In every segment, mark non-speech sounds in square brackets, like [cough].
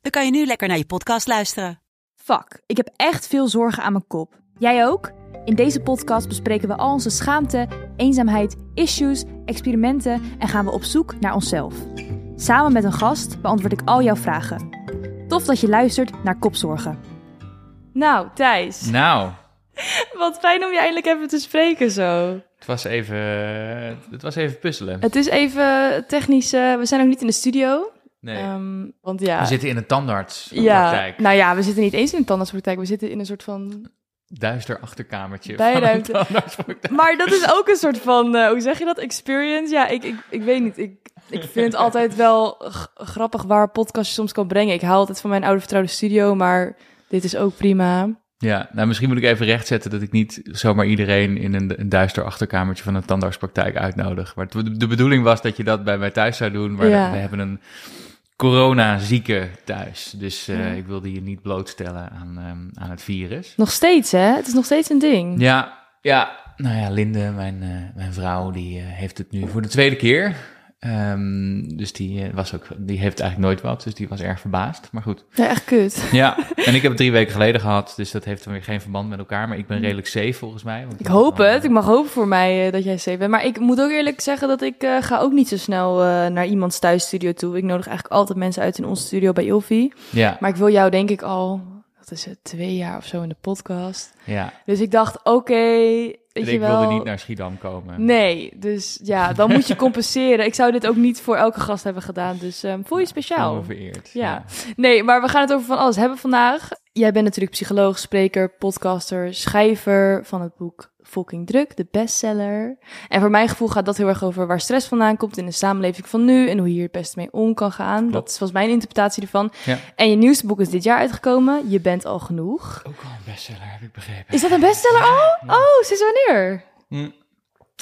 dan kan je nu lekker naar je podcast luisteren. Fuck, ik heb echt veel zorgen aan mijn kop. Jij ook? In deze podcast bespreken we al onze schaamte, eenzaamheid, issues, experimenten en gaan we op zoek naar onszelf. Samen met een gast beantwoord ik al jouw vragen. Tof dat je luistert naar Kopzorgen. Nou, Thijs, Nou, [laughs] wat fijn om je eindelijk even te spreken zo. het was even, het was even puzzelen. Het is even technisch, eh, we zijn ook niet in de studio. Nee, Ehm, want ja, we zitten in een ja, tandartspraktijk. nou ja, we zitten niet eens in een tandartspraktijk, we zitten in een soort van Duister achterkamertje Bijruimte. Maar dat is ook een soort van, eh, hoe zeg je dat, experience? Ja, ik, ik, ik weet niet. Ik, ik vind het altijd wel grappig waar podcast soms kan brengen. Ik haal altijd van mijn oude vertrouwde studio, maar dit is ook prima. Ja, nou misschien moet ik even rechtzetten dat ik niet zomaar iedereen in een, een duister achterkamertje van een tandartspraktijk uitnodig. Maar de bedoeling was dat je dat bij mij thuis zou doen, maar Ja. we hebben een coronazieke thuis. Dus eh, Ja. ik wilde je niet blootstellen aan, ehm, aan het virus. Nog steeds, hè? Het is nog steeds een ding. Ja, ja. Nou ja, Linde, mijn, eh, mijn vrouw, die eh, heeft het nu voor de tweede keer. Ehm, dus die, eh, was ook, die heeft eigenlijk nooit wat, dus die was erg verbaasd. Maar goed. Ja, echt kut. Ja, [laughs] en ik heb het drie weken geleden gehad, dus dat heeft dan weer geen verband met elkaar. Maar ik ben redelijk safe volgens mij. want Ik hoop het. Ik mag hopen voor mij eh, dat jij safe bent. Maar ik moet ook eerlijk zeggen dat ik eh, ga ook niet zo snel naar iemands thuisstudio toe. Ik nodig eigenlijk altijd mensen uit in onze studio bij Ilvi. Ja, Maar ik wil jou denk ik al, wat is het, twee jaar of zo in de podcast. ja. Dus ik dacht, oké, En ik wel. wilde niet naar Schiedam komen. Nee, dus ja, dan moet je compenseren. Ik zou dit ook niet voor elke gast hebben gedaan, dus ehm, voel je Voel speciaal. vereerd. Ja. Nee, maar we gaan het over van alles hebben vandaag. Jij bent natuurlijk psycholoog, spreker, podcaster, schrijver van het boek Fucking Druk, de bestseller. En voor mijn gevoel gaat dat heel erg over waar stress vandaan komt in de samenleving van nu en hoe je hier het best mee om kan gaan. Klopt. Dat was mijn interpretatie ervan. Ja. En je nieuwste boek is dit jaar uitgekomen. Je bent al genoeg. Ook al een bestseller, heb ik begrepen. Is dat een bestseller al? Ja. Oh, sinds wanneer? Hm.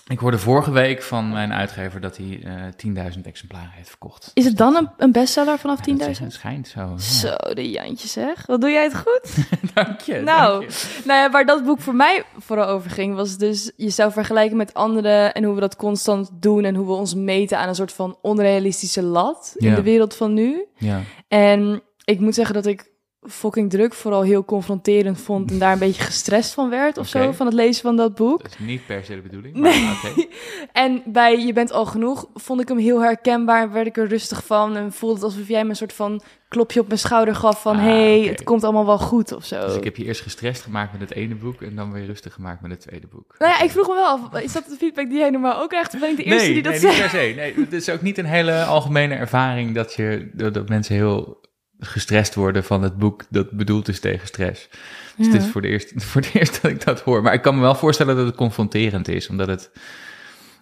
Ik hoorde vorige week van mijn uitgever dat hij eh 10.000 exemplaren heeft verkocht. Is het dan een, een bestseller vanaf 10.000? Ja, dat Het schijnt zo. ja. Zo, de Jantje zeg. Wat doe jij het goed? [laughs] Dank je. Nou, dank je. Nou ja, waar dat boek voor mij vooral over ging, was dus jezelf vergelijken met anderen en hoe we dat constant doen en hoe we ons meten aan een soort van onrealistische lat in de wereld van nu. Ja. En ik moet zeggen dat ik fucking druk vooral heel confronterend vond en daar een beetje gestrest van werd of zo, van het lezen van dat boek. Dat is niet per se de bedoeling. Maar Nee. [laughs] En bij Je bent al genoeg vond ik hem heel herkenbaar en werd ik er rustig van en voelde het alsof jij me een soort van klopje op mijn schouder gaf van Ah, hey, het komt allemaal wel goed of zo. Dus ik heb je eerst gestrest gemaakt met het ene boek en dan weer rustig gemaakt met het tweede boek. Nou ja, ik vroeg me wel af, is dat de feedback die jij normaal ook krijgt? Of ben ik de eerste nee, die dat nee, zegt? niet per se. Nee, het is ook niet een hele algemene ervaring dat, je, dat mensen heel gestrest worden van het boek dat bedoeld is tegen stress. Dus Ja. dit is voor de, eerste, [laughs] voor het eerst dat ik dat hoor. Maar ik kan me wel voorstellen dat het confronterend is, omdat het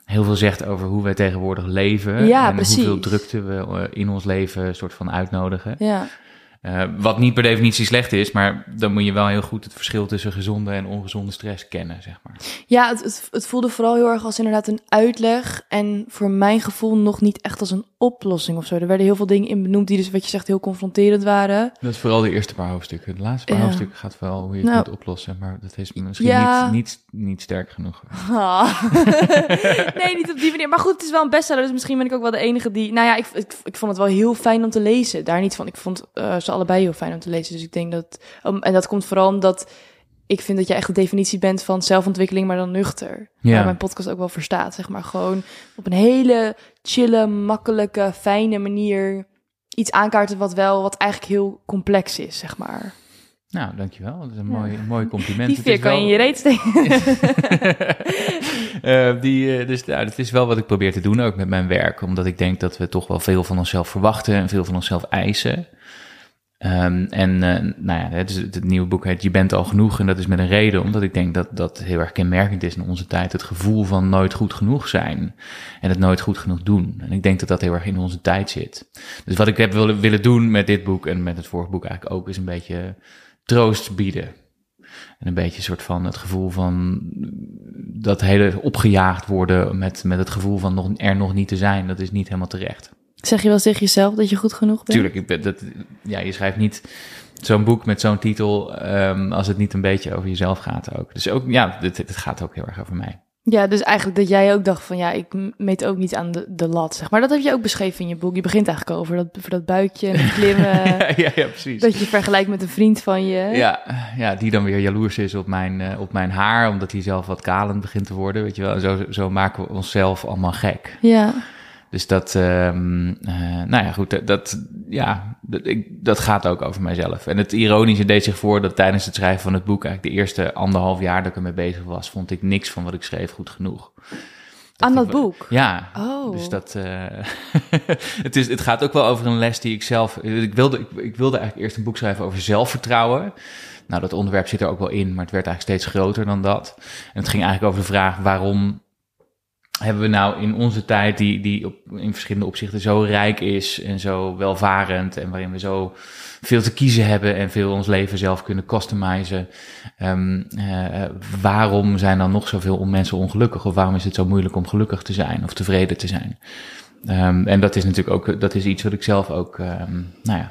heel veel zegt over hoe wij tegenwoordig leven. Ja, en precies. hoeveel drukte we eh, in ons leven soort van uitnodigen. Ja. Eh, wat niet per definitie slecht is, maar dan moet je wel heel goed het verschil tussen gezonde en ongezonde stress kennen, zeg maar. Ja, het, het, het voelde vooral heel erg als inderdaad een uitleg. En voor mijn gevoel nog niet echt als een oplossing of zo. Er werden heel veel dingen in benoemd die dus, wat je zegt, heel confronterend waren. Dat is vooral de eerste paar hoofdstukken. De laatste paar Ja. hoofdstukken gaat wel hoe je het Nou. moet oplossen, maar dat is misschien Ja. niet, niet, niet sterk genoeg. Ah. [laughs] nee, niet op die manier. Maar goed, het is wel een bestseller, dus misschien ben ik ook wel de enige die... Nou ja, ik, ik, ik vond het wel heel fijn om te lezen. Daar niet van. Ik vond ze allebei heel fijn om te lezen. Dus ik denk dat... en dat komt vooral omdat ik vind dat jij echt de definitie bent van zelfontwikkeling, maar dan nuchter. Ja. Waar mijn podcast ook wel voor staat, zeg maar. Gewoon op een hele chille, makkelijke, fijne manier iets aankaarten wat wel, wat eigenlijk heel complex is, zeg maar. Nou, dankjewel. Dat is een mooi, mooi compliment. Die veer kan je in je reet steken. [laughs] Eh, die, eh, dus ja, dat is wel wat ik probeer te doen ook met mijn werk. Omdat ik denk dat we toch wel veel van onszelf verwachten en veel van onszelf eisen. Ehm, en uh, nou ja, het, nieuwe boek heet Je bent al genoeg. En dat is met een reden, omdat ik denk dat dat heel erg kenmerkend is in onze tijd. Het gevoel van nooit goed genoeg zijn. En het nooit goed genoeg doen. En ik denk dat dat heel erg in onze tijd zit. Dus wat ik heb willen, willen doen met dit boek en met het vorige boek eigenlijk ook, is een beetje troost bieden. En een beetje een soort van het gevoel van dat hele opgejaagd worden met, met het gevoel van nog, er nog niet te zijn. Dat is niet helemaal terecht. Zeg je wel tegen jezelf dat je goed genoeg bent? Tuurlijk, ik ben, dat, ja, je schrijft niet zo'n boek met zo'n titel um, als het niet een beetje over jezelf gaat ook. Dus ook, ja, het gaat ook heel erg over mij. Ja, dus eigenlijk dat jij ook dacht van ja, ik meet ook niet aan de, de lat, zeg maar. Dat heb je ook beschreven in je boek. Je begint eigenlijk over dat, over dat buikje en klimmen. [laughs] ja, ja, ja, precies. Dat je vergelijkt met een vriend van je. Ja, ja die dan weer jaloers is op mijn, uh, op mijn haar, omdat hij zelf wat kalend begint te worden, weet je wel. En zo, zo maken we onszelf allemaal gek. Ja. Dus dat, um, uh, nou ja, goed, dat, ja, dat, ik, dat gaat ook over mijzelf. En het ironische deed zich voor dat tijdens het schrijven van het boek, eigenlijk de eerste anderhalf jaar dat ik ermee bezig was, vond ik niks van wat ik schreef goed genoeg. Aan dat boek? Ja. Oh. Dus dat, uh, [laughs] het, is, het gaat ook wel over een les die ik zelf, ik wilde, ik, ik wilde eigenlijk eerst een boek schrijven over zelfvertrouwen. Nou, dat onderwerp zit er ook wel in, maar het werd eigenlijk steeds groter dan dat. En het ging eigenlijk over de vraag waarom hebben we nou in onze tijd, die, die op, in verschillende opzichten zo rijk is en zo welvarend en waarin we zo veel te kiezen hebben en veel ons leven zelf kunnen customizen. Um, uh, waarom zijn dan nog zoveel mensen ongelukkig? Of waarom is het zo moeilijk om gelukkig te zijn of tevreden te zijn? Um, en dat is natuurlijk ook, dat is iets wat ik zelf ook, um, nou ja,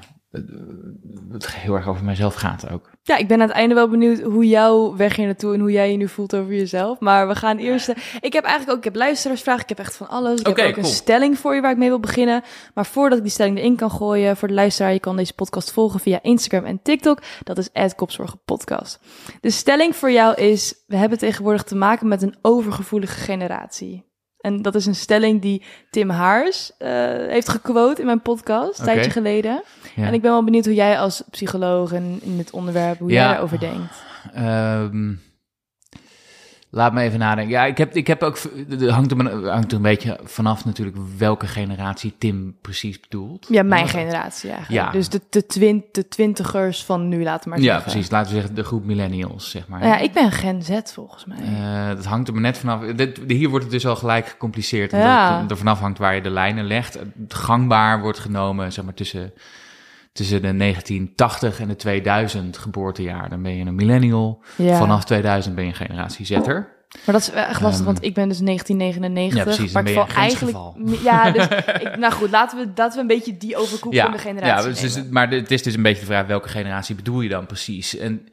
het heel erg over mijzelf gaat ook. Ja, ik ben aan het einde wel benieuwd hoe jouw weg hier naartoe en hoe jij je nu voelt over jezelf. Maar we gaan eerst. Ik heb eigenlijk ook, ik heb luisteraarsvragen, ik heb echt van alles. Ik okay, heb ook cool. een stelling voor je waar ik mee wil beginnen. Maar voordat ik die stelling erin kan gooien, voor de luisteraar, je kan deze podcast volgen via Instagram en TikTok. Dat is Kopzorgenpodcast. De stelling voor jou is: we hebben tegenwoordig te maken met een overgevoelige generatie. En dat is een stelling die Tim Haars uh, heeft gequote in mijn podcast, een tijdje geleden. Ja. En ik ben wel benieuwd hoe jij als psycholoog en in dit onderwerp, hoe ja. jij daarover denkt. Um, laat me even nadenken. Ja, ik heb, ik heb ook, het hangt er, hangt er een beetje vanaf natuurlijk welke generatie Tim precies bedoelt. Ja, mijn generatie eigenlijk. Ja. Dus de, de, twint, de twintigers van nu, laten we maar zeggen. Ja, precies. Laten we zeggen de groep millennials, zeg maar. Nou ja, ik ben Gen Z volgens mij. Uh, dat hangt er maar net vanaf. Dit, hier wordt het dus al gelijk gecompliceerd. Omdat Ja. het er vanaf hangt waar je de lijnen legt. Het gangbaar wordt genomen, zeg maar, tussen, tussen de 1980 en de 2000 geboortejaar. Dan ben je een millennial. Ja. Vanaf 2000 ben je een generatie Zetter. Maar dat is wel echt lastig, Ehm, want ik ben dus 1999. ja, precies, maar ik val eigenlijk. Ja, dus [laughs] ik, nou goed, laten we, laten we een beetje die overkoepelende ja, generatie. Ja, dus, maar het is dus een beetje de vraag, welke generatie bedoel je dan precies? En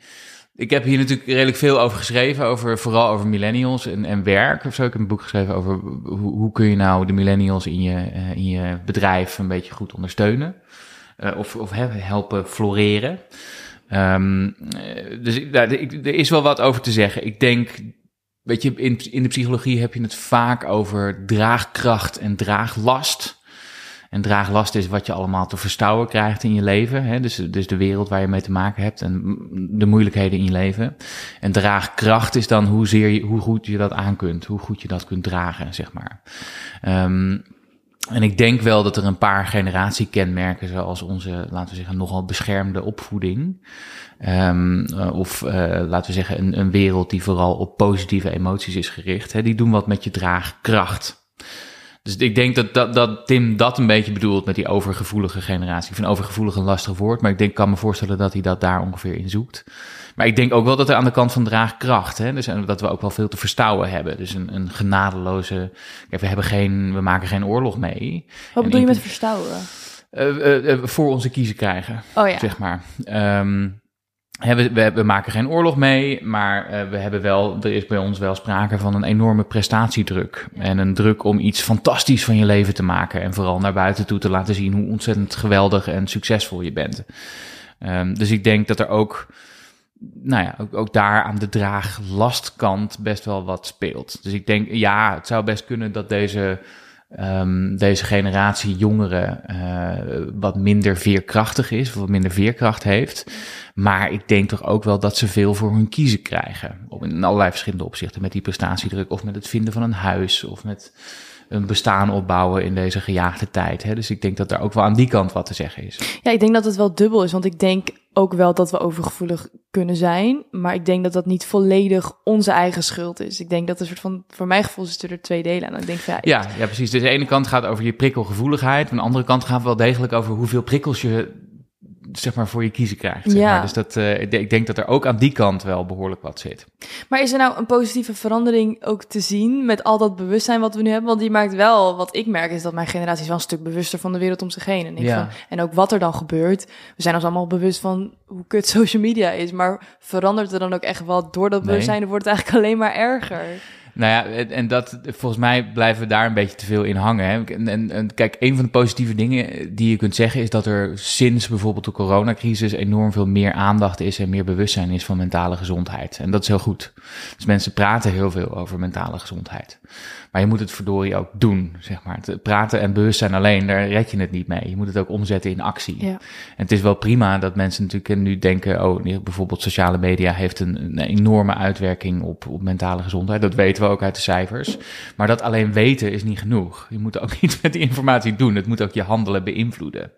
ik heb hier natuurlijk redelijk veel over geschreven, over, vooral over millennials en, en werk of zo. Ik heb een boek geschreven over hoe, hoe kun je nou de millennials in je, uh, in je bedrijf een beetje goed ondersteunen. Uh, of, of he, helpen floreren. Um, dus daar, er is wel wat over te zeggen. Ik denk, weet je, in, in de psychologie heb je het vaak over draagkracht en draaglast. En draaglast is wat je allemaal te verstouwen krijgt in je leven. Hè? Dus, dus de wereld waar je mee te maken hebt en de moeilijkheden in je leven. En draagkracht is dan hoezeer je, hoe goed je dat aan kunt. Hoe goed je dat kunt dragen, zeg maar. Um, en ik denk wel dat er een paar generatiekenmerken, zoals onze, laten we zeggen, nogal beschermde opvoeding. Um, uh, of uh, laten we zeggen, een, een wereld die vooral op positieve emoties is gericht. Hè, die doen wat met je draagkracht. Dus ik denk dat, dat, dat Tim dat een beetje bedoelt met die overgevoelige generatie. Ik vind overgevoelig een lastig woord, maar ik denk, kan me voorstellen dat hij dat daar ongeveer in zoekt. Maar ik denk ook wel dat er aan de kant van draagkracht, hè, dus dat we ook wel veel te verstouwen hebben. Dus een, een genadeloze. Kijk, we hebben geen, we maken geen oorlog mee. Wat bedoel je met verstouwen? Uh, uh, uh, voor onze kiezen krijgen, oh, ja. zeg maar. Um, we, we, maken geen oorlog mee, maar uh, we hebben wel, er is bij ons wel sprake van een enorme prestatiedruk. En een druk om iets fantastisch van je leven te maken. En vooral naar buiten toe te laten zien hoe ontzettend geweldig en succesvol je bent. Um, dus ik denk dat er ook, nou ja, ook, ook daar aan de draaglastkant best wel wat speelt. Dus ik denk, ja, het zou best kunnen dat deze um, deze generatie jongeren uh, wat minder veerkrachtig is, wat minder veerkracht heeft. Maar ik denk toch ook wel dat ze veel voor hun kiezen krijgen. In allerlei verschillende opzichten. Met die prestatiedruk, of met het vinden van een huis, of met een bestaan opbouwen in deze gejaagde tijd. Hè? Dus ik denk dat er ook wel aan die kant wat te zeggen is. Ja, ik denk dat het wel dubbel is, want ik denk ook wel dat we overgevoelig kunnen zijn, maar ik denk dat dat niet volledig onze eigen schuld is. Ik denk dat een soort van, voor mijn gevoel is er twee delen aan. Ik denk ja, Ja, ja, precies. Dus de ene kant gaat over je prikkelgevoeligheid. Aan de andere kant gaat het wel degelijk over hoeveel prikkels je zeg maar voor je kiezen krijgt. Zeg Ja. maar. Dus dat, eh, ik denk- dat er ook aan die kant wel behoorlijk wat zit. Maar is er nou een positieve verandering ook te zien met al dat bewustzijn wat we nu hebben? Want die maakt wel, wat ik merk, is dat mijn generatie is wel een stuk bewuster van de wereld om zich heen. En, ik Ja. van, en ook wat er dan gebeurt. We zijn ons allemaal bewust van hoe kut social media is. Maar verandert er dan ook echt wel door dat Nee. bewustzijn? Dan wordt het eigenlijk [laughs] alleen maar erger. Nou ja, en- dat, volgens mij blijven we daar een beetje te veel in hangen. Hè. En, en, en kijk, een van de positieve dingen die je kunt zeggen is dat er sinds bijvoorbeeld de coronacrisis enorm veel meer aandacht is en meer bewustzijn is van mentale gezondheid. En dat is heel goed. Dus mensen praten heel veel over mentale gezondheid. Maar je moet het verdorie ook doen, zeg maar. Het praten en bewustzijn alleen, daar red je het niet mee. Je moet het ook omzetten in actie. Ja. En het is wel prima dat mensen natuurlijk nu denken, oh, nee, bijvoorbeeld sociale media heeft een, een enorme uitwerking op, op mentale gezondheid. Dat weten we ook uit de cijfers. Maar dat alleen weten is niet genoeg. Je moet ook [laughs] iets met die informatie doen. Het moet ook je handelen beïnvloeden.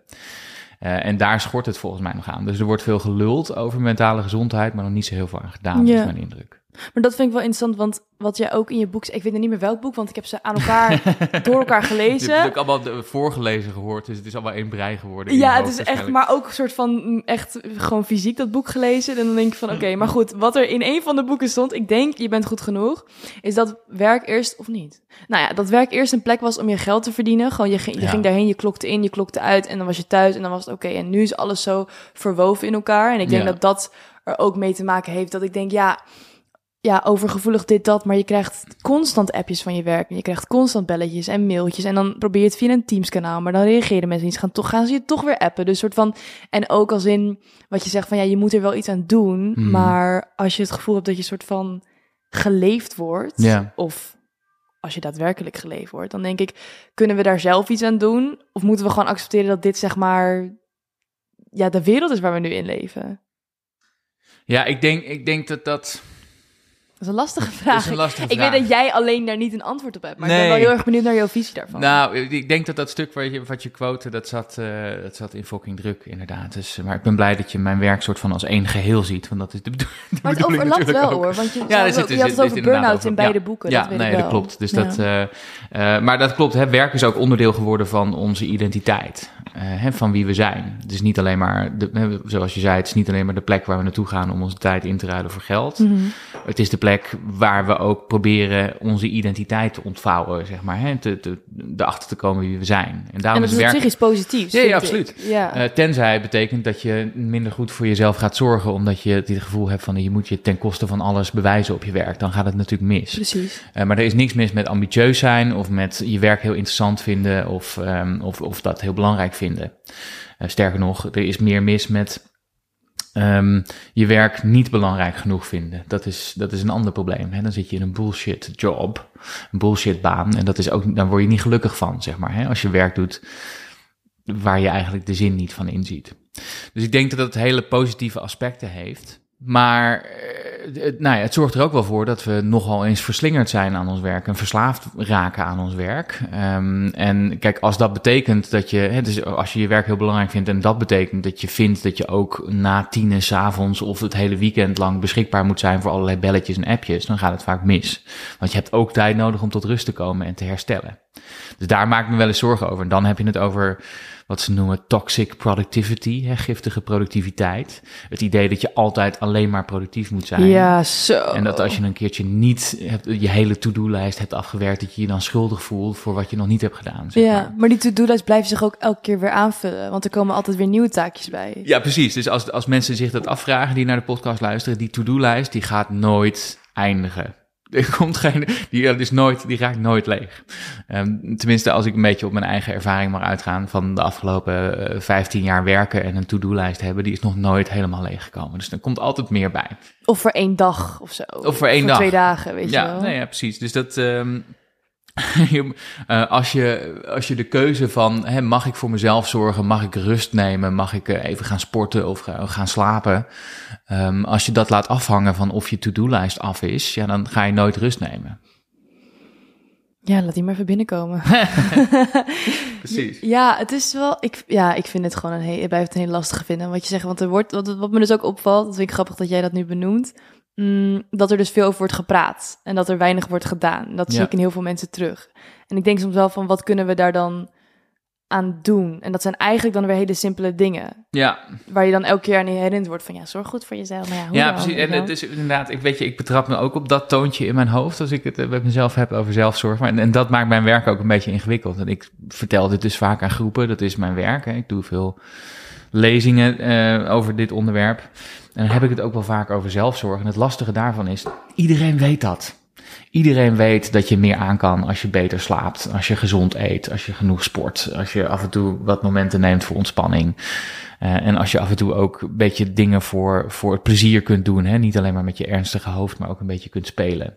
Eh, en daar schort het volgens mij nog aan. Dus er wordt veel geluld over mentale gezondheid, maar nog niet zo heel veel aan gedaan, Ja. is mijn indruk. Maar dat vind ik wel interessant, want wat jij ook in je boek... Ik weet niet meer welk boek, want ik heb ze aan elkaar, [laughs] door elkaar gelezen. het ook allemaal de- voorgelezen gehoord, dus het is allemaal één brei geworden. Ja, het is echt, maar ook een soort van mm, echt gewoon fysiek dat boek gelezen. En dan denk ik van, oké, maar goed, wat er in een van de boeken stond, ik denk, je bent goed genoeg, is dat werk eerst of niet. Nou ja, dat werk eerst een plek was om je geld te verdienen. Gewoon, je, ging, je Ja. ging daarheen, je klokte in, je klokte uit en dan was je thuis en dan was het oké. En nu is alles zo verwoven in elkaar. En ik denk Ja. dat dat er ook mee te maken heeft dat ik denk, ja, ja, overgevoelig dit, dat, maar je krijgt constant appjes van je werk. En je krijgt constant belletjes en mailtjes. En dan probeer je het via een Teams-kanaal, maar dan reageren mensen niet. Gaan, toch, gaan ze je toch weer appen. Dus soort van, en ook als in wat je zegt van ja, je moet er wel iets aan doen. Mhm. Maar als je het gevoel hebt dat je soort van geleefd wordt, of als je daadwerkelijk geleefd wordt, dan denk ik, kunnen we daar zelf iets aan doen? Of moeten we gewoon accepteren dat dit zeg maar, ja, de wereld is waar we nu in leven? Ja, ik denk, ik denk dat dat... Dat is een lastige vraag. [laughs] is een lastige Ik vraag. weet dat jij alleen daar niet een antwoord op hebt. Maar ik ben wel heel erg benieuwd naar jouw visie daarvan. Nou, ik denk dat dat stuk wat je, wat je quote, dat zat, eh, dat zat in fucking druk, inderdaad. Dus, maar ik ben blij dat je mijn werk soort van als één geheel ziet. Want dat is de, bedo- de maar het bedoeling overlapt wel ook. hoor. Want je, Ja, er je zit- had het zit- over zit burn-out in beide Ja. boeken. Ja, dat weet nee, ik wel. dat klopt. Dus Ja. dat, eh, eh, maar dat klopt. Hè. Werk is ook onderdeel geworden van onze identiteit. Eh, hè, van wie we zijn. Het is niet alleen maar, de, zoals je zei, het is niet alleen maar de plek waar we naartoe gaan om onze tijd in te ruilen voor geld. Mhm. Het is de plek waar we ook proberen onze identiteit te ontvouwen, zeg maar. Hè, te, te, erachter te komen wie we zijn. En En daarom dat is is op werk zich iets positiefs. Ja, absoluut. Ja. eh, tenzij het betekent dat je minder goed voor jezelf gaat zorgen, omdat je het gevoel hebt van je moet je ten koste van alles bewijzen op je werk. Dan gaat het natuurlijk mis. Precies. Eh, maar er is niks mis met ambitieus zijn of met je werk heel interessant vinden of, ehm, of, of dat heel belangrijk vinden. Eh, sterker nog, er is meer mis met ehm, je werk niet belangrijk genoeg vinden. Dat is, dat is een ander probleem. Hè? Dan zit je in een bullshit job, een bullshit baan. En dat is ook, dan word je niet gelukkig van, zeg maar. Hè? Als je werk doet waar je eigenlijk de zin niet van inziet. Dus ik denk dat het hele positieve aspecten heeft. Maar eh, het, nou ja, het zorgt er ook wel voor dat we nogal eens verslingerd zijn aan ons werk en verslaafd raken aan ons werk. Ehm, en kijk, als dat betekent dat je, hè, dus als je je werk heel belangrijk vindt en dat betekent dat je vindt dat je ook na tien s avonds of het hele weekend lang beschikbaar moet zijn voor allerlei belletjes en appjes, dan gaat het vaak mis. Want je hebt ook tijd nodig om tot rust te komen en te herstellen. Dus daar maak ik me wel eens zorgen over. En dan heb je het over wat ze noemen toxic productivity, hè, giftige productiviteit. Het idee dat je altijd alleen maar productief moet zijn. Zo. En dat als je een keertje niet hebt, je hele to-do-lijst hebt afgewerkt, dat je je dan schuldig voelt voor wat je nog niet hebt gedaan. Zeg Ja, maar. maar die to-do-lijst blijft zich ook elke keer weer aanvullen. Want er komen altijd weer nieuwe taakjes bij. Ja, precies. Dus als, als mensen zich dat afvragen die naar de podcast luisteren, die to-do-lijst, die gaat nooit eindigen. Er komt geen, die, is nooit, die raakt nooit leeg. Ehm, tenminste, als ik een beetje op mijn eigen ervaring mag uitgaan van de afgelopen eh, 15 jaar werken en een to-do-lijst hebben, die is nog nooit helemaal leeg gekomen. Dus er komt altijd meer bij. Of voor één dag of zo. Of voor één dag. twee dagen, weet je Ja, wel. nee, ja, precies. Dus dat. ehm, [laughs] eh, als, je, als je de keuze van hè, mag ik voor mezelf zorgen, mag ik rust nemen, mag ik eh, even gaan sporten of ga- gaan slapen. ehm, als je dat laat afhangen van of je to-do-lijst af is, ja, dan ga je nooit rust nemen. Ja, laat die maar even binnenkomen. [laughs] [laughs] Precies. Ja, het is wel. Ik, ja, ik vind het gewoon een heel. Ik blijf het een heel lastige vinden. Wat je zegt, want er wordt. Wat, wat me dus ook opvalt, dat vind ik grappig dat jij dat nu benoemt. Mm, dat er dus veel over wordt gepraat. En dat er weinig wordt gedaan. Dat zie ik in heel veel mensen terug. En ik denk soms wel van wat kunnen we daar dan aan doen? En dat zijn eigenlijk dan weer hele simpele dingen. Ja, Waar je dan elke keer aan herinnerd wordt van ja, zorg goed voor jezelf. Maar ja, hoe ja dan, precies. En het is inderdaad, ik weet je, ik betrap me ook op dat toontje in mijn hoofd als ik het eh, met mezelf heb over zelfzorg. Maar, en, en dat maakt mijn werk ook een beetje ingewikkeld. En ik vertel dit dus vaak aan groepen, dat is mijn werk. Hè. Ik doe veel lezingen eh, over dit onderwerp. En dan heb ik het ook wel vaak over zelfzorg. En het lastige daarvan is, iedereen weet dat. Iedereen weet dat je meer aan kan als je beter slaapt, als je gezond eet, als je genoeg sport, als je af en toe wat momenten neemt voor ontspanning. Eh, en als je af en toe ook een beetje dingen voor, voor het plezier kunt doen. Hè? Niet alleen maar met je ernstige hoofd, maar ook een beetje kunt spelen.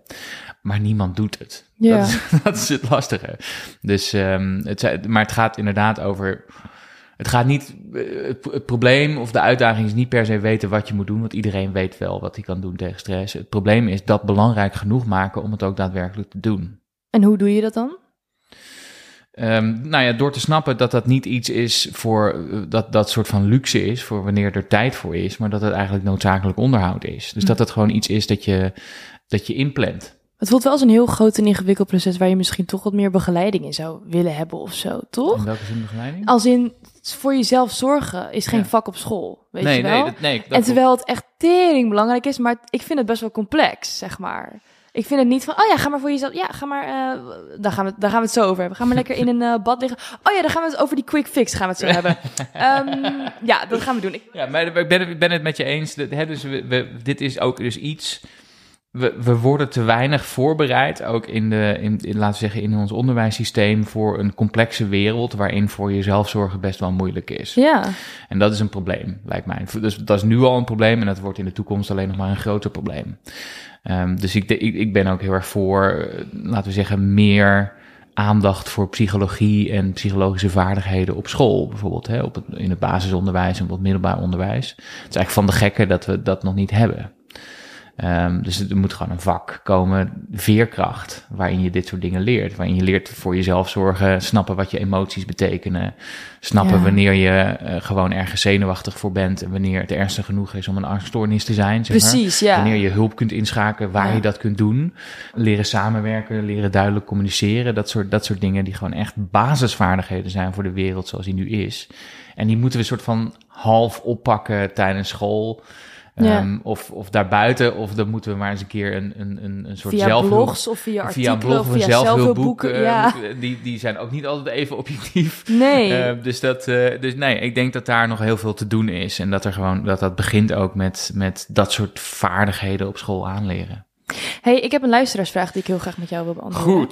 Maar niemand doet het. Ja. Dat, is, [laughs] dat is het lastige. Dus, ehm, het, maar het gaat inderdaad over. Het gaat niet. eh, Het, probleem of de uitdaging is niet per se weten wat je moet doen. Want iedereen weet wel wat hij kan doen tegen stress. Het probleem is dat belangrijk genoeg maken om het ook daadwerkelijk te doen. En hoe doe je dat dan? Ehm, nou ja, door te snappen dat dat niet iets is voor eh, dat dat soort van luxe is voor wanneer er tijd voor is, maar dat het eigenlijk noodzakelijk onderhoud is. Dus dat het gewoon iets is dat je dat je inplant. Het voelt wel als een heel groot en ingewikkeld proces waar je misschien toch wat meer begeleiding in zou willen hebben of zo, toch? In welke zin begeleiding? Als in voor jezelf zorgen is geen Ja. vak op school, weet nee, je wel? nee, dat, nee. Dat en terwijl het echt tering belangrijk is, maar ik vind het best wel complex, zeg maar. Ik vind het niet van, oh ja, ga maar voor jezelf. Ja, ga maar, eh, daar, gaan we, daar gaan we het zo over hebben. Ga maar lekker in een eh, bad liggen. Oh ja, dan gaan we het over die quick fix gaan we het zo hebben. [laughs] Ehm, ja, dat gaan we doen. Ik, Ja, maar ik ben, ben het met je eens. Dat, hè, dus we, we- dit is ook dus iets. We, we worden te weinig voorbereid, ook in, de, in, in, laten we zeggen, in ons onderwijssysteem, voor een complexe wereld waarin voor jezelf zorgen best wel moeilijk is. ja, En dat is een probleem, lijkt mij. Dus dat is nu al een probleem en dat wordt in de toekomst alleen nog maar een groter probleem. Ehm, dus ik, ik, ik ben ook heel erg voor, eh, laten we zeggen, meer aandacht voor psychologie en psychologische vaardigheden op school. Bijvoorbeeld hè, op het, in het basisonderwijs en op het middelbaar onderwijs. Het is eigenlijk van de gekken dat we dat nog niet hebben. Ehm, dus er moet gewoon een vak komen, veerkracht, waarin je dit soort dingen leert. Waarin je leert voor jezelf zorgen, snappen wat je emoties betekenen. Snappen Ja. wanneer je eh, gewoon ergens zenuwachtig voor bent en wanneer het ernstig genoeg is om een angststoornis te zijn. Zeg maar. precies, ja. Wanneer je hulp kunt inschakelen, waar Ja. je dat kunt doen. Leren samenwerken, leren duidelijk communiceren. Dat soort, dat soort dingen die gewoon echt basisvaardigheden zijn voor de wereld zoals die nu is. En die moeten we soort van half oppakken tijdens school. Ja. Ehm, of, of daarbuiten, of dan moeten we maar eens een keer een, een, een, een soort via zelfhulp... blogs of via Via artikelen een blog of via zelfhulpboek. zelfhulpboeken. eh, ja, die, die zijn ook niet altijd even objectief. [laughs] nee. Eh, dus, dat, eh, dus nee, ik denk dat daar nog heel veel te doen is. En dat er gewoon dat dat begint ook met, met dat soort vaardigheden op school aanleren. Hey, ik heb een luisteraarsvraag die ik heel graag met jou wil beantwoorden.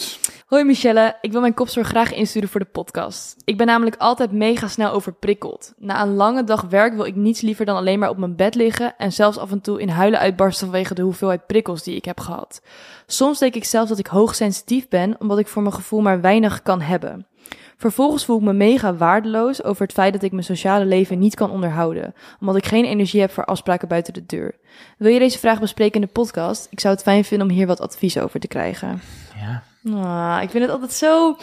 Hoi Michelle, ik wil mijn kopzorg graag insturen voor de podcast. Ik ben namelijk altijd mega snel overprikkeld. Na een lange dag werk wil ik niets liever dan alleen maar op mijn bed liggen en zelfs af en toe in huilen uitbarsten vanwege de hoeveelheid prikkels die ik heb gehad. Soms denk ik zelfs dat ik hoogsensitief ben, omdat ik voor mijn gevoel maar weinig kan hebben. Vervolgens voel ik me mega waardeloos over het feit dat ik mijn sociale leven niet kan onderhouden, omdat ik geen energie heb voor afspraken buiten de deur. Wil je deze vraag bespreken in de podcast? Ik zou het fijn vinden om hier wat advies over te krijgen. Ja. Ah, ik vind het altijd zo,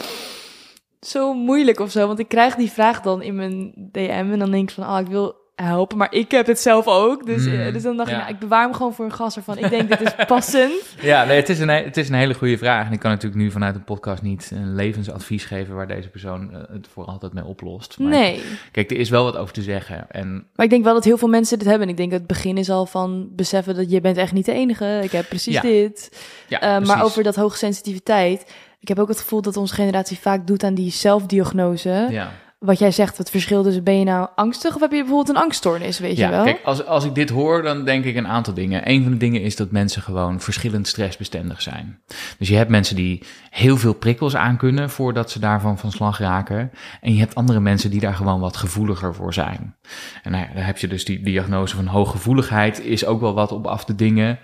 zo moeilijk of zo. Want ik krijg die vraag dan in mijn DM en dan denk ik van, ah, ik wil helpen, maar ik heb het zelf ook. Dus, Mm, eh, dus dan dacht ik, nou, ik bewaar hem gewoon voor een gast ervan. Ik denk, dit is [laughs] passend. Ja, nee, het, is een, he- het is een hele goede vraag. En ik kan natuurlijk nu vanuit een podcast niet een levensadvies geven waar deze persoon eh, het voor altijd mee oplost. Maar Nee. Kijk, er is wel wat over te zeggen. En Maar ik denk wel dat heel veel mensen dit hebben. En ik denk dat het begin is al van beseffen dat je bent echt niet de enige. Ik heb precies Ja. dit. ja, Eh, maar over dat hoogsensitiviteit. Ik heb ook het gevoel dat onze generatie vaak doet aan die zelfdiagnose. Ja. Wat jij zegt, het verschil tussen ben je nou angstig of heb je bijvoorbeeld een angststoornis, weet je Ja, wel? kijk, als, als ik dit hoor, dan denk ik een aantal dingen. Een van de dingen is dat mensen gewoon verschillend stressbestendig zijn. Dus je hebt mensen die heel veel prikkels aankunnen voordat ze daarvan van slag raken. En je hebt andere mensen die daar gewoon wat gevoeliger voor zijn. En nou ja, dan heb je dus die diagnose van hooggevoeligheid, is ook wel wat op af te dingen.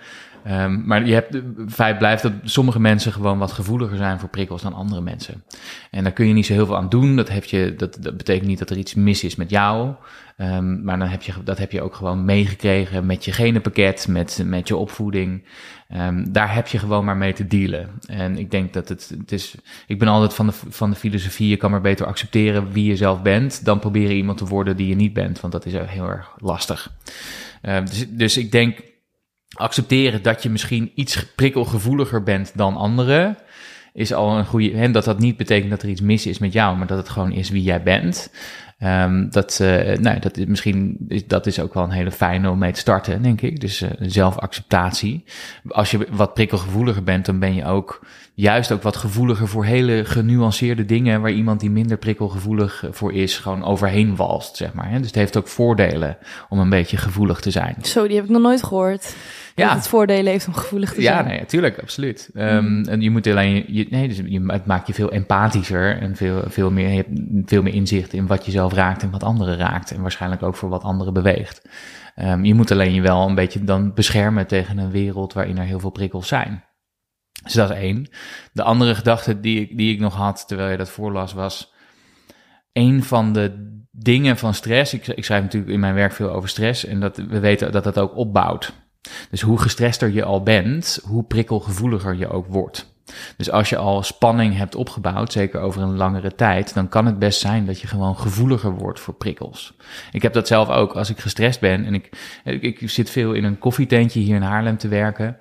Ehm, maar je hebt, feit blijft dat sommige mensen gewoon wat gevoeliger zijn voor prikkels dan andere mensen. En daar kun je niet zo heel veel aan doen. Dat, je, dat betekent niet dat er iets mis is met jou. Ehm, maar dan heb je, dat heb je ook gewoon meegekregen met je genenpakket, met, met je opvoeding. Ehm, daar heb je gewoon maar mee te dealen. En ik denk dat het, het is. Ik ben altijd van de, van de filosofie: je kan maar beter accepteren wie je zelf bent. dan proberen iemand te worden die je niet bent. Want dat is heel erg lastig. dus, dus ik denk accepteren dat je misschien iets prikkelgevoeliger bent dan anderen, is al een goede. En dat dat niet betekent dat er iets mis is met jou, maar dat het gewoon is wie jij bent. Um, dat, uh, nou, dat is misschien is, dat is ook wel een hele fijne om mee te starten, denk ik. Dus uh, zelfacceptatie. Als je wat prikkelgevoeliger bent, dan ben je ook juist ook wat gevoeliger voor hele genuanceerde dingen waar iemand die minder prikkelgevoelig voor is, gewoon overheen walst, zeg maar. Dus het heeft ook voordelen om een beetje gevoelig te zijn. Zo, die heb ik nog nooit gehoord ja. het voordelen heeft om gevoelig te zijn. Ja, nee, natuurlijk, absoluut. Um, En je moet alleen, je, nee, dus je, het maakt je veel empathischer en veel, veel meer, je hebt veel meer inzicht in wat je zelf raakt en wat anderen raakt. En waarschijnlijk ook voor wat anderen beweegt. Um, je moet alleen je wel een beetje dan beschermen tegen een wereld waarin er heel veel prikkels zijn. Dus dat is één. De andere gedachte die ik, die ik nog had terwijl je dat voorlas was. Een van de dingen van stress. Ik, ik schrijf natuurlijk in mijn werk veel over stress. En dat we weten dat dat ook opbouwt. Dus hoe gestrester je al bent, hoe prikkelgevoeliger je ook wordt. Dus als je al spanning hebt opgebouwd, zeker over een langere tijd, dan kan het best zijn dat je gewoon gevoeliger wordt voor prikkels. Ik heb dat zelf ook als ik gestrest ben en ik, ik, zit veel in een koffietentje hier in Haarlem te werken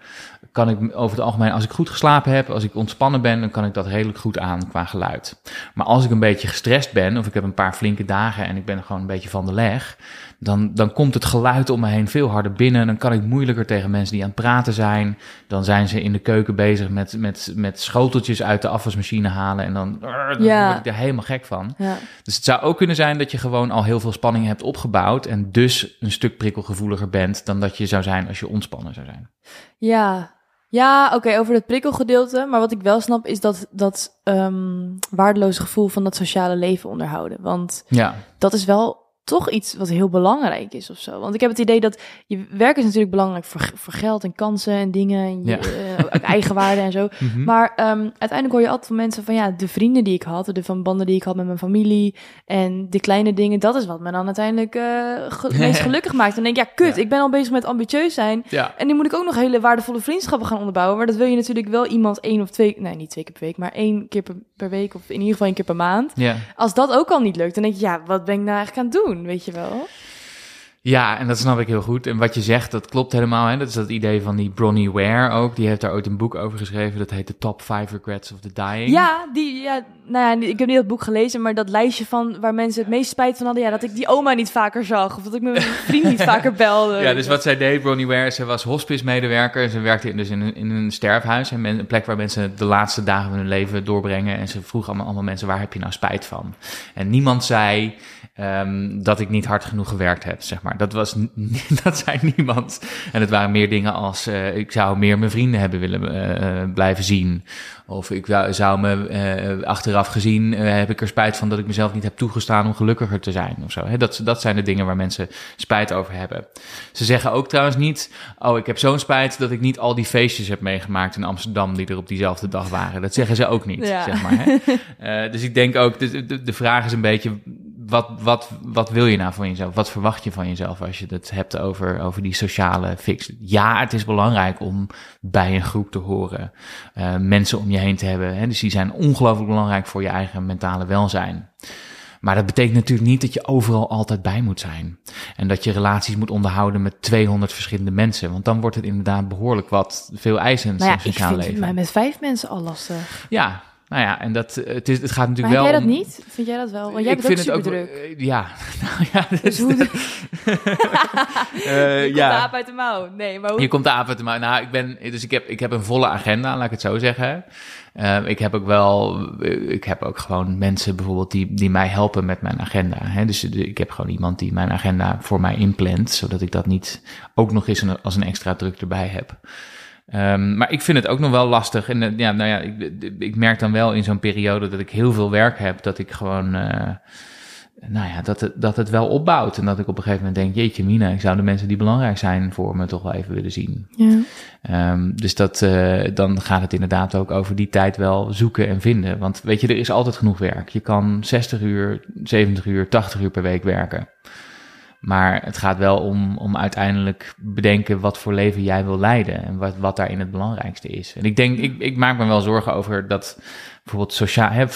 kan ik over het algemeen, als ik goed geslapen heb, als ik ontspannen ben, dan kan ik dat redelijk goed aan qua geluid. Maar als ik een beetje gestrest ben, of ik heb een paar flinke dagen en ik ben gewoon een beetje van de leg, dan, dan komt het geluid om me heen veel harder binnen. Dan kan ik moeilijker tegen mensen die aan het praten zijn. Dan zijn ze in de keuken bezig met, met, met schoteltjes uit de afwasmachine halen. En dan, dan ja. word ik er helemaal gek van. Ja. Dus het zou ook kunnen zijn dat je gewoon al heel veel spanning hebt opgebouwd. En dus een stuk prikkelgevoeliger bent dan dat je zou zijn als je ontspannen zou zijn. Ja, ja, oké, over het prikkelgedeelte. Maar wat ik wel snap is dat dat um, waardeloze gevoel van dat sociale leven onderhouden. Want ja. dat is wel toch iets wat heel belangrijk is of zo. Want ik heb het idee dat je werk is natuurlijk belangrijk voor, voor geld en kansen en dingen en je, Ja. eh, [laughs] eigenwaarde en zo. Mhm. Maar ehm, uiteindelijk hoor je altijd van mensen van ja, de vrienden die ik had, de van banden die ik had met mijn familie en de kleine dingen, dat is wat me dan uiteindelijk eh ge- [laughs] meest gelukkig maakt. En dan denk ik, ja, kut, Ja. ik ben al bezig met ambitieus zijn. Ja. En nu moet ik ook nog hele waardevolle vriendschappen gaan onderbouwen. Maar dat wil je natuurlijk wel iemand één of twee, nee, niet twee keer per week, maar één keer per, per week of in ieder geval één keer per maand. Als dat ook al niet lukt, dan denk je, ja, wat ben ik nou eigenlijk aan het doen, weet je wel? Ja, en dat snap ik heel goed. En wat je zegt, dat klopt helemaal. Hè? Dat is dat idee van die Bronnie Ware ook. Die heeft daar ooit een boek over geschreven. Dat heet The Top Five Regrets of the Dying. Ja, die, ja, nou ja, ik heb niet dat boek gelezen, maar dat lijstje van waar mensen het meest spijt van hadden, ja, dat ik die oma niet vaker zag of dat ik mijn [laughs] vriend niet vaker belde. Ja, dus wat zij deed, Bronnie Ware, ze was hospice-medewerker. Ze werkte in- dus in een, in een sterfhuis. En een plek waar mensen de laatste dagen van hun leven doorbrengen. En ze vroeg allemaal, allemaal mensen, waar heb je nou spijt van? En niemand zei ehm, dat ik niet hard genoeg gewerkt heb, zeg maar. Dat, was, [laughs] dat zei niemand. En het waren meer dingen als, eh, ik zou meer mijn vrienden hebben willen eh, eh, blijven zien. Of ik zou me eh, achteraf gezien, heb ik er spijt van dat ik mezelf niet heb toegestaan om gelukkiger te zijn of zo. Dat, dat zijn de dingen waar mensen spijt over hebben. Ze zeggen ook trouwens niet, oh ik heb zo'n spijt dat ik niet al die feestjes heb meegemaakt in Amsterdam die er op diezelfde dag waren. Dat zeggen ze ook niet, Ja. zeg maar. Hè? [laughs] Eh, dus ik denk ook, de, de, de vraag is een beetje, wat, wat, wat wil je nou van jezelf? Wat verwacht je van jezelf als je het hebt over, over die sociale fix? Ja, het is belangrijk om bij een groep te horen, eh, mensen om je heen te hebben. Hè? Dus die zijn ongelooflijk belangrijk voor je eigen mentale welzijn. Maar dat betekent natuurlijk niet dat je overal altijd bij moet zijn. En dat je relaties moet onderhouden met 200 verschillende mensen. Want dan wordt het inderdaad behoorlijk wat veel eisend nou ja, zo'n ik sociaal leven. mij met vijf mensen al lastig. Ja, nou ja, en dat, eh, het, is, het gaat Maar natuurlijk heb wel jij dat om- niet? Vind jij dat wel? Want jij bent ook super druk. eh, Ja, [laughs] nou ja, Dus is- hoe [laughs] [laughs] eh, je komt de aap uit de mouw. Nee, maar hoe... Hier komt de avond maar Nou, ik ben, dus ik heb, ik heb een volle agenda, laat ik het zo zeggen. Ik heb ook wel, ik heb ook gewoon mensen bijvoorbeeld die, die mij helpen met mijn agenda. Hè? Dus de- ik heb gewoon iemand die mijn agenda voor mij inplant, zodat ik dat niet ook nog eens een, als een extra druk erbij heb. Ehm, maar ik vind het ook nog wel lastig. En eh, ja, nou ja, ik, ik merk dan wel in zo'n periode dat ik heel veel werk heb, dat ik gewoon. eh, nou ja, dat het, dat het wel opbouwt. En dat ik op een gegeven moment denk, jeetje mina, ik zou de mensen die belangrijk zijn voor me toch wel even willen zien. Ja. Ehm, dus dat, uh, dan gaat het inderdaad ook over die tijd wel zoeken en vinden. Want weet je, er is altijd genoeg werk. Je kan 60 uur, 70 uur, 80 uur per week werken. Maar het gaat wel om, om uiteindelijk bedenken wat voor leven jij wil leiden en wat, wat daarin het belangrijkste is. En ik denk, ik, ik maak me wel zorgen over dat bijvoorbeeld sociaal,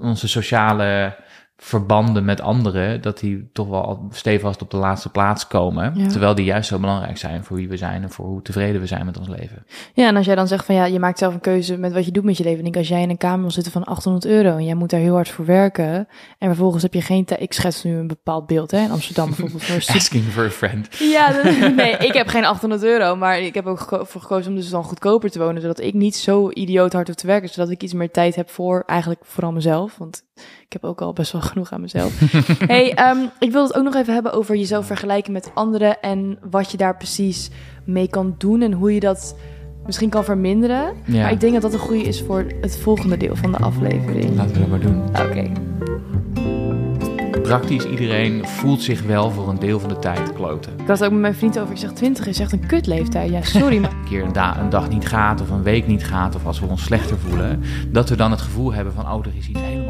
onze sociale verbanden met anderen, dat die toch wel stevast op de laatste plaats komen. Terwijl die juist zo belangrijk zijn voor wie we zijn en voor hoe tevreden we zijn met ons leven. Ja, en als jij dan zegt van ja, je maakt zelf een keuze met wat je doet met je leven. denk als jij in een kamer wil zitten van 800 euro en jij moet daar heel hard voor werken. En vervolgens heb je geen tijd. Ik schets nu een bepaald beeld hè, in Amsterdam bijvoorbeeld. Voor [laughs] Asking for a friend. Ja, nee, [laughs] ik heb geen 800 euro, maar ik heb ook voor gekozen om dus dan goedkoper te wonen. Zodat ik niet zo idioot hard hoef te werken. Zodat ik iets meer tijd heb voor eigenlijk vooral mezelf. Want ik heb ook al best wel genoeg aan mezelf. [laughs] hey, um, ik wil het ook nog even hebben over jezelf vergelijken met anderen en wat je daar precies mee kan doen en hoe je dat misschien kan verminderen. Ja. Maar ik denk dat dat een goede is voor het volgende deel van de aflevering. Laten we dat maar doen. Oké praktisch iedereen voelt zich wel voor een deel van de tijd kloten. Ik had ook met mijn vriend over, ik zeg 20 is echt een kutleeftijd. Ja, sorry. Maar... [laughs] een keer een, een, dag niet gaat of een week niet gaat of als we ons slechter voelen, dat we dan het gevoel hebben van, oh, er is iets helemaal